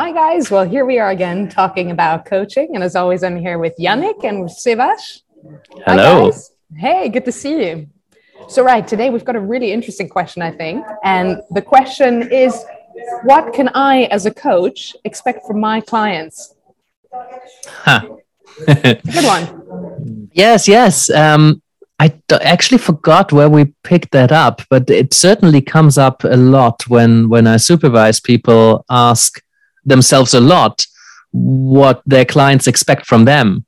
Hi, guys. Well, here we are again talking about coaching. And as always, I'm here with Yannick and with Sivash. Hello. hey, good to see you. So, right, today we've got a really interesting question, I think. And the question is what can I, as a coach, expect from my clients? Huh. good one. Yes, yes. Um, I actually forgot where we picked that up, but it certainly comes up a lot when when I supervise people ask themselves a lot what their clients expect from them.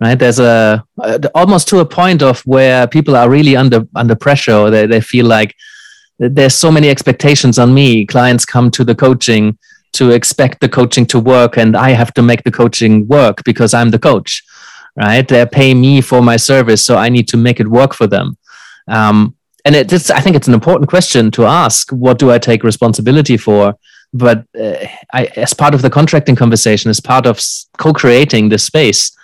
Right? There's a, a almost to a point of where people are really under under pressure. or They they feel like there's so many expectations on me. Clients come to the coaching to expect the coaching to work, and I have to make the coaching work because I'm the coach right? they pay me for my service, so I need to make it work for them. Um, and it's, I think it's an important question to ask. What do I take responsibility for? But uh, I, as part of the contracting conversation, as part of co-creating this space,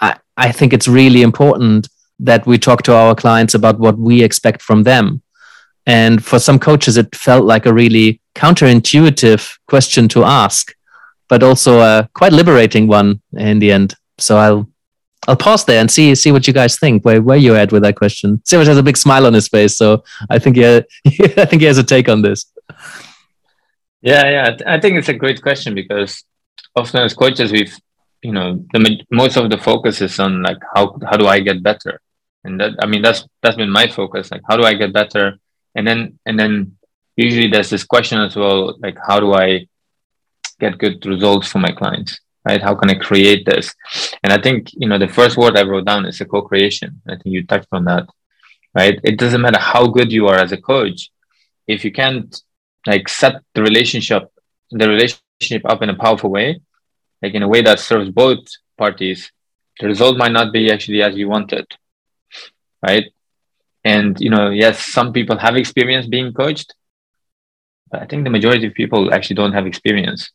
I, I think it's really important that we talk to our clients about what we expect from them. And for some coaches, it felt like a really counterintuitive question to ask, but also a quite liberating one in the end. So I'll I'll pause there and see see what you guys think. Where where you at with that question? Sivash has a big smile on his face, so I think yeah, I think he has a take on this. Yeah, yeah, I think it's a great question because often as coaches, we've you know the most of the focus is on like how how do I get better, and that I mean that's that's been my focus. Like how do I get better, and then and then usually there's this question as well, like how do I get good results for my clients right? How can I create this? And I think, you know, the first word I wrote down is a co-creation. I think you touched on that, right? It doesn't matter how good you are as a coach. If you can't like set the relationship, the relationship up in a powerful way, like in a way that serves both parties, the result might not be actually as you wanted, right? And, you know, yes, some people have experience being coached, but I think the majority of people actually don't have experience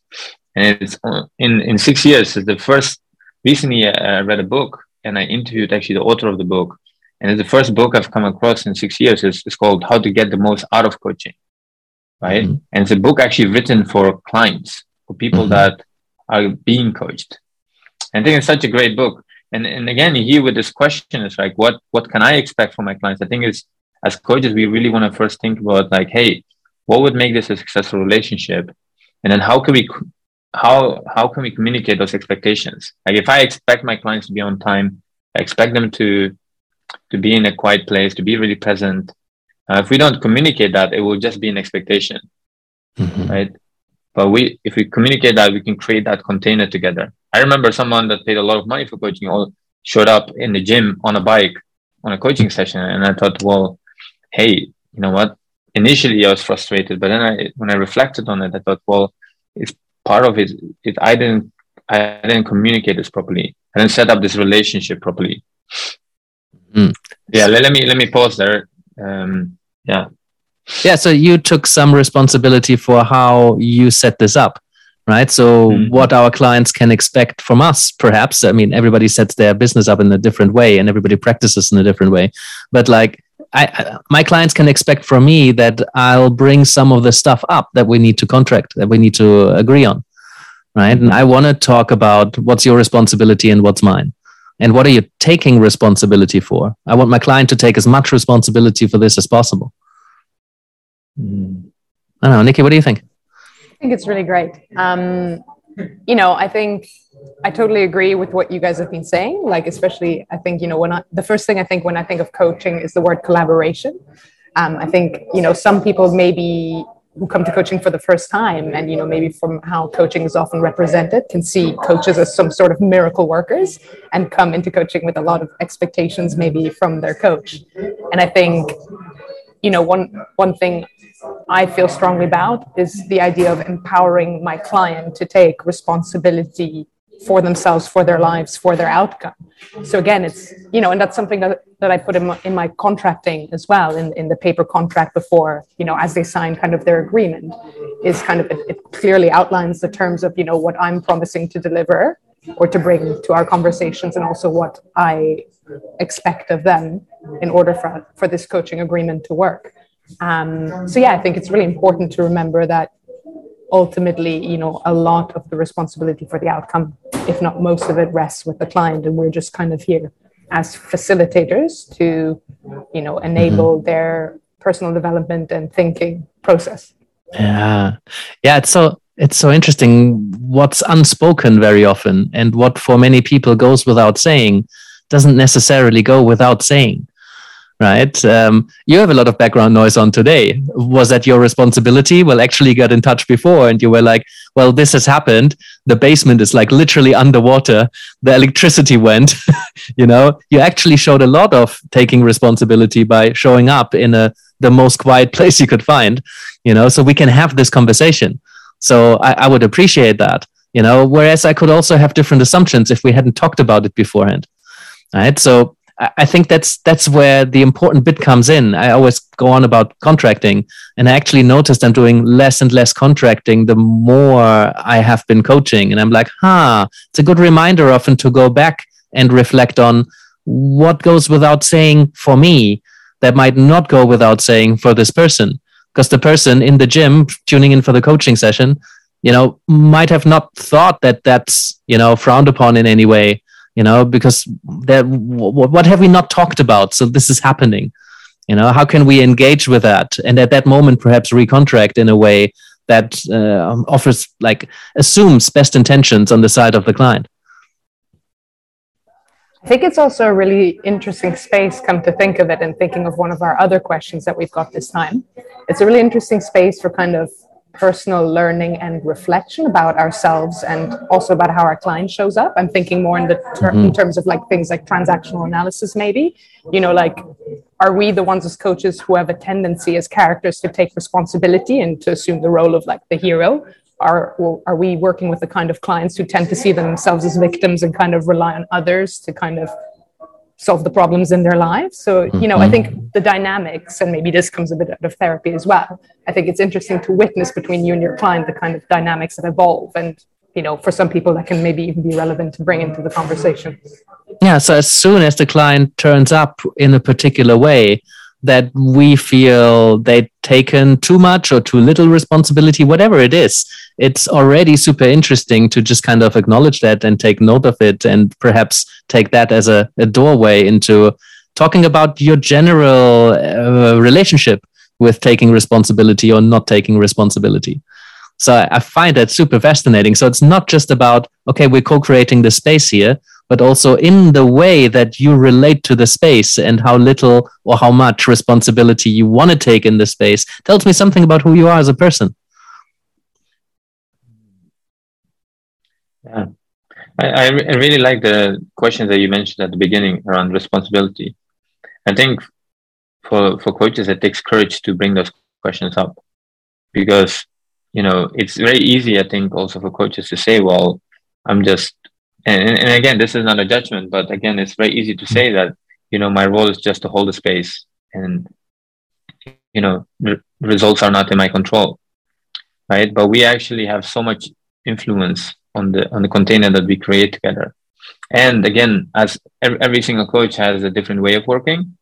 and it's in in six years. It's the first recently uh, I read a book and I interviewed actually the author of the book, and it's the first book I've come across in six years. It's, it's called How to Get the Most Out of Coaching, right? Mm-hmm. And it's a book actually written for clients, for people mm-hmm. that are being coached. And I think it's such a great book. And and again, here with this question is like, what what can I expect from my clients? I think it's as coaches, we really want to first think about like, hey, what would make this a successful relationship? And then how can we how how can we communicate those expectations like if i expect my clients to be on time i expect them to to be in a quiet place to be really present uh, if we don't communicate that it will just be an expectation mm-hmm. right but we if we communicate that we can create that container together i remember someone that paid a lot of money for coaching all showed up in the gym on a bike on a coaching session and i thought well hey you know what initially i was frustrated but then i when i reflected on it i thought well it's part of it is I didn't I didn't communicate this properly. I didn't set up this relationship properly. Mm. Yeah, let, let, me let me pause there. Um, yeah. Yeah, so you took some responsibility for how you set this up, right? So mm-hmm. what our clients can expect from us, perhaps. I mean, everybody sets their business up in a different way and everybody practices in a different way. But like I, my clients can expect from me that I'll bring some of the stuff up that we need to contract, that we need to agree on, right? And I want to talk about what's your responsibility and what's mine, and what are you taking responsibility for. I want my client to take as much responsibility for this as possible. Mm. I don't know, Nikki, what do you think? I think it's really great. Um, you know, I think I totally agree with what you guys have been saying. Like, especially, I think, you know, when I, the first thing I think when I think of coaching is the word collaboration. Um, I think, you know, some people maybe who come to coaching for the first time and, you know, maybe from how coaching is often represented can see coaches as some sort of miracle workers and come into coaching with a lot of expectations maybe from their coach. And I think, you know, one, one thing I feel strongly about is the idea of empowering my client to take responsibility for themselves, for their lives, for their outcome. So again, it's you know, and that's something that, that I put in my, in my contracting as well, in, in the paper contract before, you know, as they sign kind of their agreement, is kind of it, it clearly outlines the terms of you know what I'm promising to deliver or to bring to our conversations, and also what I expect of them in order for for this coaching agreement to work. Um, so yeah, I think it's really important to remember that ultimately, you know, a lot of the responsibility for the outcome, if not most of it, rests with the client, and we're just kind of here as facilitators to, you know, enable mm-hmm. their personal development and thinking process. Yeah, yeah. It's so it's so interesting. What's unspoken very often, and what for many people goes without saying, doesn't necessarily go without saying right? Um, you have a lot of background noise on today. Was that your responsibility? Well, actually, got in touch before, and you were like, "Well, this has happened. The basement is like literally underwater. The electricity went. you know, you actually showed a lot of taking responsibility by showing up in a the most quiet place you could find. You know, so we can have this conversation. So I, I would appreciate that. You know, whereas I could also have different assumptions if we hadn't talked about it beforehand. Right. So I think that's that's where the important bit comes in. I always go on about contracting, and I actually noticed I'm doing less and less contracting the more I have been coaching. And I'm like, huh, it's a good reminder often to go back and reflect on what goes without saying for me that might not go without saying for this person. Because the person in the gym tuning in for the coaching session, you know, might have not thought that that's, you know, frowned upon in any way you know because that what have we not talked about? So this is happening you know how can we engage with that? And at that moment perhaps recontract in a way that uh, offers like assumes best intentions on the side of the client. I think it's also a really interesting space, come to think of it, and thinking of one of our other questions that we've got this time. It's a really interesting space for kind of personal learning and reflection about ourselves and also about how our client shows up. I'm thinking more in the ter- mm-hmm. in terms of like things like transactional analysis, maybe. You know, like are we the ones as coaches who have a tendency as characters to take responsibility and to assume the role of like the hero? Are, are we working with the kind of clients who tend to see themselves as victims and kind of rely on others to kind of solve the problems in their lives. So, you know, mm-hmm. I think the dynamics, and maybe this comes a bit out of therapy as well. I think it's interesting to witness between you and your client the kind of dynamics that evolve. And, you know, for some people, that can maybe even be relevant to bring into the conversation. Yeah. So, as soon as the client turns up in a particular way, that we feel they've taken too much or too little responsibility, whatever it is, it's already super interesting to just kind of acknowledge that and take note of it and perhaps take that as a, a doorway into talking about your general uh, relationship with taking responsibility or not taking responsibility. So I find that super fascinating. So it's not just about, okay, we're co creating the space here, but also in the way that you relate to the space and how little or how much responsibility you want to take in the space tells me something about who you are as a person. Yeah. I, I really like the questions that you mentioned at the beginning around responsibility. I think for, for coaches, it takes courage to bring those questions up because, you know, it's very easy, I think, also for coaches to say, well, I'm just, and, and again, this is not a judgment, but again, it's very easy to say that, you know, my role is just to hold the space and, you know, re- results are not in my control. Right. But we actually have so much influence on the on the container that we create together. And again, as every, single coach has a different way of working,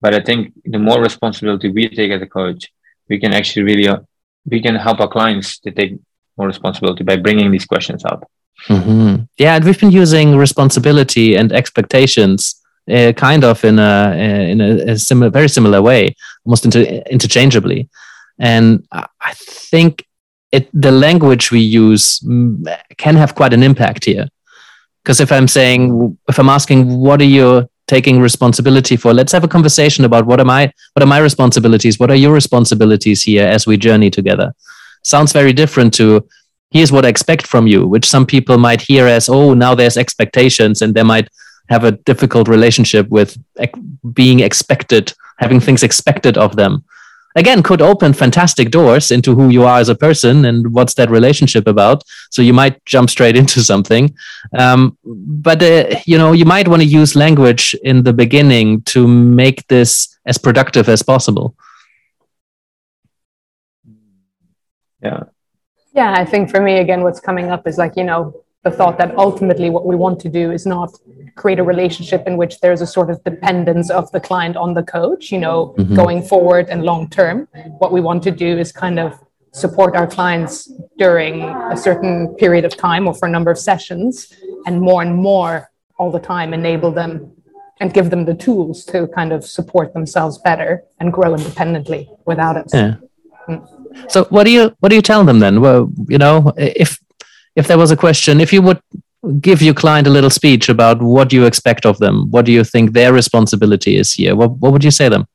but I think the more responsibility we take as a coach, we can actually really uh, we can help our clients to take more responsibility by bringing these questions up. Mm-hmm. Yeah, and we've been using responsibility and expectations uh, kind of in a in a, a similar, very similar way, almost inter- interchangeably. And I think it the language we use mm, can have quite an impact here. Because if i'm saying if i'm asking what are you taking responsibility for? Let's have a conversation about what am i what are my responsibilities? What are your responsibilities here as we journey together? Sounds very different to here's what i expect from you which some people might hear as oh now there's expectations and they might have a difficult relationship with being expected having things expected of them again could open fantastic doors into who you are as a person and what's that relationship about. So you might jump straight into something. Um, but uh, you know you might want to use language in the beginning to make this as productive as possible. Yeah. Yeah i think for me again what's coming up is like you know the thought that ultimately what we want to do is not create a relationship in which there's a sort of dependence of the client on the coach, you know, mm-hmm. going forward and long term. What we want to do is kind of support our clients during a certain period of time or for a number of sessions and more and more all the time enable them and give them the tools to kind of support themselves better and grow independently without us. Yeah. Mm. So what do you what do you tell them then? Well, you know, if if there was a question, if you would give your client a little speech about what you expect of them, what do you think their responsibility is here? What what would you say them?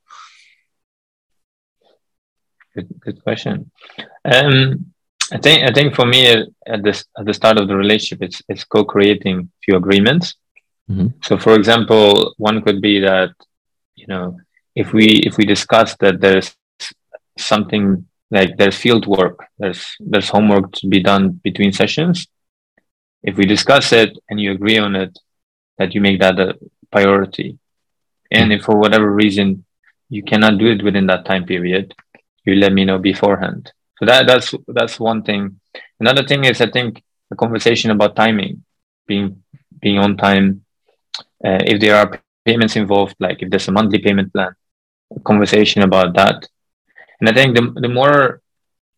Good, good question. Um, I think I think for me at this at the start of the relationship, it's it's co-creating few agreements Mm-hmm. So, for example, one could be that you know if we if we discuss that there's something like there's field work, there's there's homework to be done between sessions. If we discuss it and you agree on it, that you make that a priority. And if for whatever reason you cannot do it within that time period, you let me know beforehand. So that that's that's one thing. Another thing is I think a conversation about timing, being being on time, uh, if there are payments involved, like if there's a monthly payment plan, a conversation about that. And I think the, the more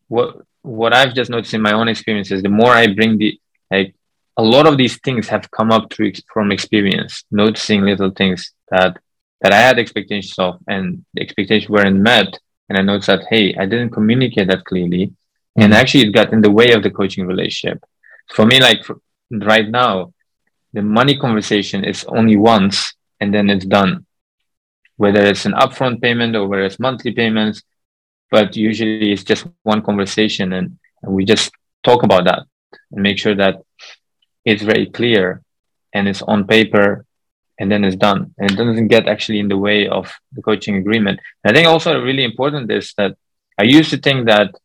what what I've just noticed in my own experiences, the more I bring the like a lot of these things have come up through from experience, noticing little things that that I had expectations of and the expectations weren't met. And I noticed that hey, I didn't communicate that clearly. Mm-hmm. And actually it got in the way of the coaching relationship. For me, like for, right now, the money conversation is only once and then it's done. Whether it's an upfront payment or whether it's monthly payments, but usually it's just one conversation and, and we just talk about that and make sure that it's very clear and it's on paper and then it's done and it doesn't get actually in the way of the coaching agreement. And I think also really important is that I used to think that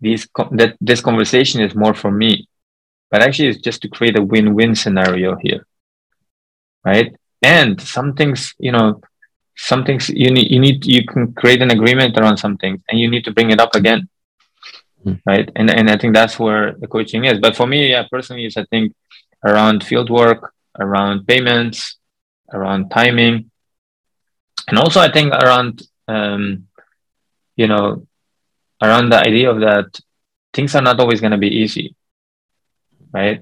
these that this conversation is more for me but actually it's just to create a win-win scenario here right and some things you know some things you need you need you can create an agreement around some things and you need to bring it up again mm. right and and i think that's where the coaching is but for me yeah personally is i think around field work around payments around timing and also i think around um you know around the idea of that things are not always going to be easy right?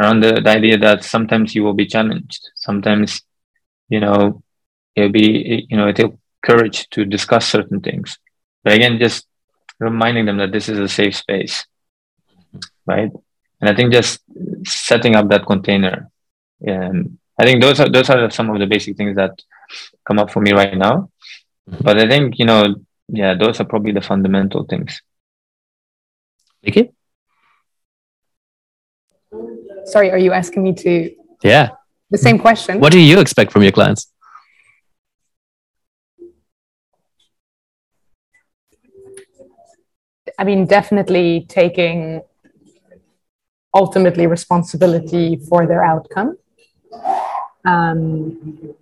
Around the, the idea that sometimes you will be challenged. Sometimes, you know, it'll be, you know, it'll courage to discuss certain things. But again, just reminding them that this is a safe space, right? And I think just setting up that container. Um, I think those are those are some of the basic things that come up for me right now. But I think you know, yeah, those are probably the fundamental things. Vicky? sorry, are you asking me to? Yeah. The same question. What do you expect from your clients? I mean, definitely taking ultimately responsibility for their outcome. Um,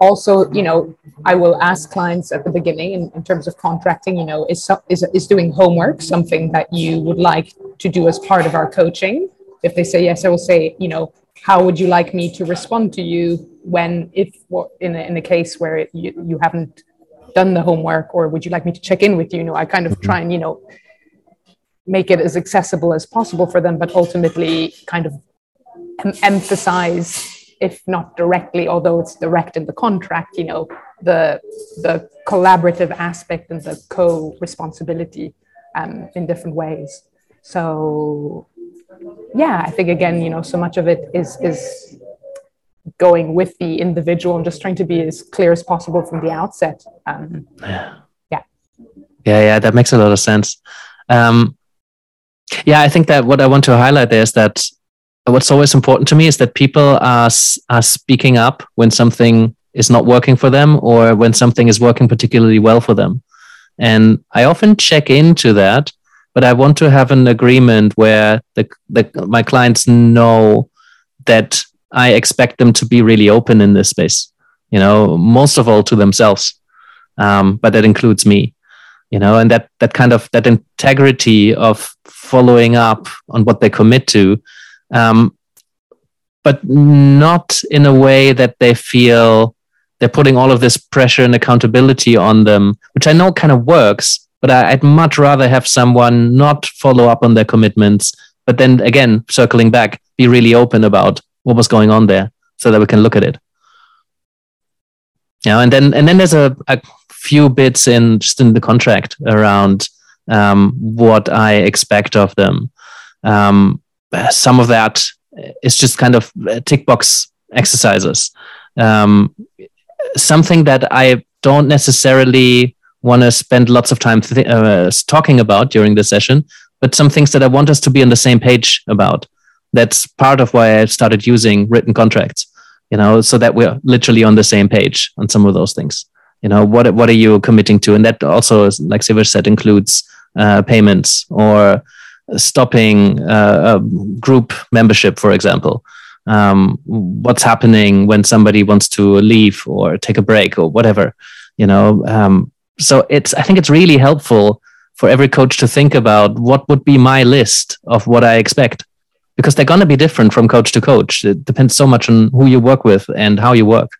also, you know, I will ask clients at the beginning in, in terms of contracting, you know, is, is, is doing homework something that you would like to do as part of our coaching? if they say yes, I will say, you know, how would you like me to respond to you when, if what in a, in a case where you, you haven't done the homework, or would you like me to check in with you? You know, I kind of try and, you know, make it as accessible as possible for them, but ultimately kind of em- emphasize, if not directly, although it's direct in the contract, you know, the the collaborative aspect and the co-responsibility um, in different ways. So yeah, I think again, you know, so much of it is is going with the individual and just trying to be as clear as possible from the outset. Um, yeah. Yeah. Yeah. Yeah. That makes a lot of sense. Um, yeah, I think that what I want to highlight there is that what's always important to me is that people are are speaking up when something is not working for them or when something is working particularly well for them. And I often check into that but I want to have an agreement where the, the my clients know that I expect them to be really open in this space. You know, most of all to themselves, um, but that includes me. You know, and that that kind of that integrity of following up on what they commit to, um, but not in a way that they feel they're putting all of this pressure and accountability on them, which I know kind of works but I'd much rather have someone not follow up on their commitments, but then again, circling back, be really open about what was going on there so that we can look at it. Yeah, and then and then there's a, a few bits in just in the contract around um, what I expect of them. Um, some of that is just kind of tick box exercises. Um, something that I don't necessarily want to spend lots of time th- uh, talking about during the session, but some things that I want us to be on the same page about. That's part of why I started using written contracts, you know, so that we're literally on the same page on some of those things. You know, what what are you committing to? And that also, like Sivash said, includes uh, payments or stopping uh, group membership, for example. Um, what's happening when somebody wants to leave or take a break or whatever, you know. Um, so it's I think it's really helpful for every coach to think about what would be my list of what I expect because they're going to be different from coach to coach. It depends so much on who you work with and how you work.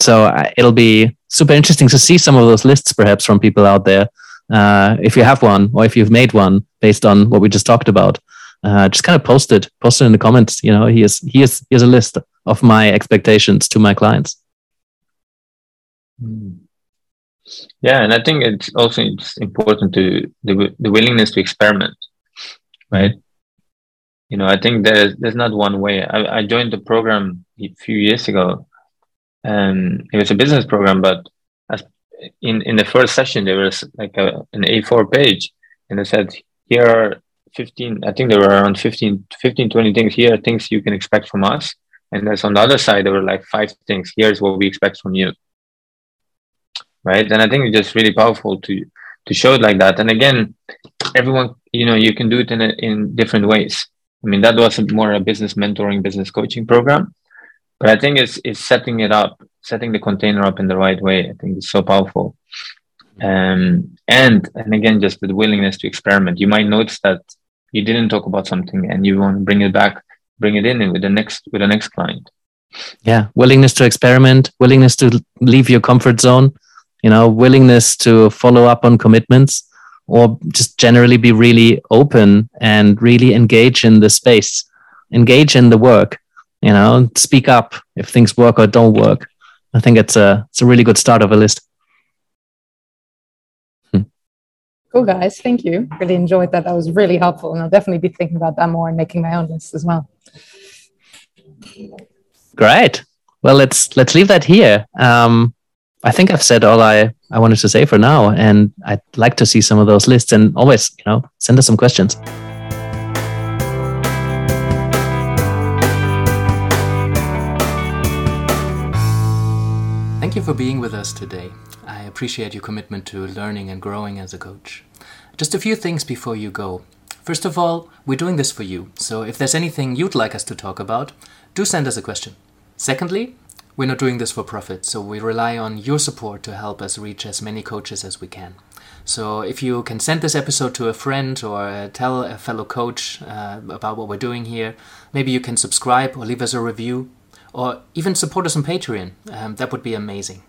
So uh, it'll be super interesting to see some of those lists perhaps from people out there uh, if you have one or if you've made one based on what we just talked about, uh, just kind of post it, post it in the comments. You know, here's here's here's a list of my expectations to my clients. Hmm. Yeah, and I think it's also it's important to the the willingness to experiment, right? You know, I think there's there's not one way. I, I joined the program a few years ago, and it was a business program, but as in in the first session there was like a, an A4 page and it said here are 15 I think there were around 15 15 20 things here are things you can expect from us. And there's on the other side there were like five things here's what we expect from you. Right? And I think it's just really powerful to to show it like that. And again everyone you know you can do it in a, in different ways I mean that was more a business mentoring business coaching program but I think it's it's setting it up setting the container up in the right way. I think is so powerful. Um, and and again just the willingness to experiment. You might notice that you didn't talk about something and you want to bring it back bring it in with the next with the next client. Yeah. Willingness to experiment willingness to leave your comfort zone you know willingness to follow up on commitments or just generally be really open and really engage in the space engage in the work you know speak up if things work or don't work I think it's a it's a really good start of a list. Hmm. Cool, guys. Thank you. Really enjoyed that. That was really helpful, and I'll definitely be thinking about that more and making my own list as well. Great. Well, let's let's leave that here. Um, I think I've said all I, I wanted to say for now, and I'd like to see some of those lists. And always, you know, send us some questions. Thank you for being with us today. I appreciate your commitment to learning and growing as a coach. Just a few things before you go. First of all, we're doing this for you, so if there's anything you'd like us to talk about, do send us a question. Secondly, we're not doing this for profit, so we rely on your support to help us reach as many coaches as we can. So if you can send this episode to a friend or uh, tell a fellow coach uh, about what we're doing here, maybe you can subscribe or leave us a review or even support us on Patreon. Um, that would be amazing.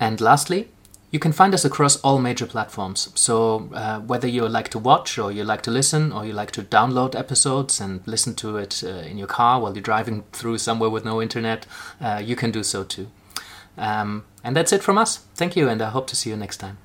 And lastly, you can find us across all major platforms. So, uh, whether you like to watch, or you like to listen, or you like to download episodes and listen to it uh, in your car while you're driving through somewhere with no internet, uh, you can do so too. Um, and that's it from us. Thank you, and I hope to see you next time.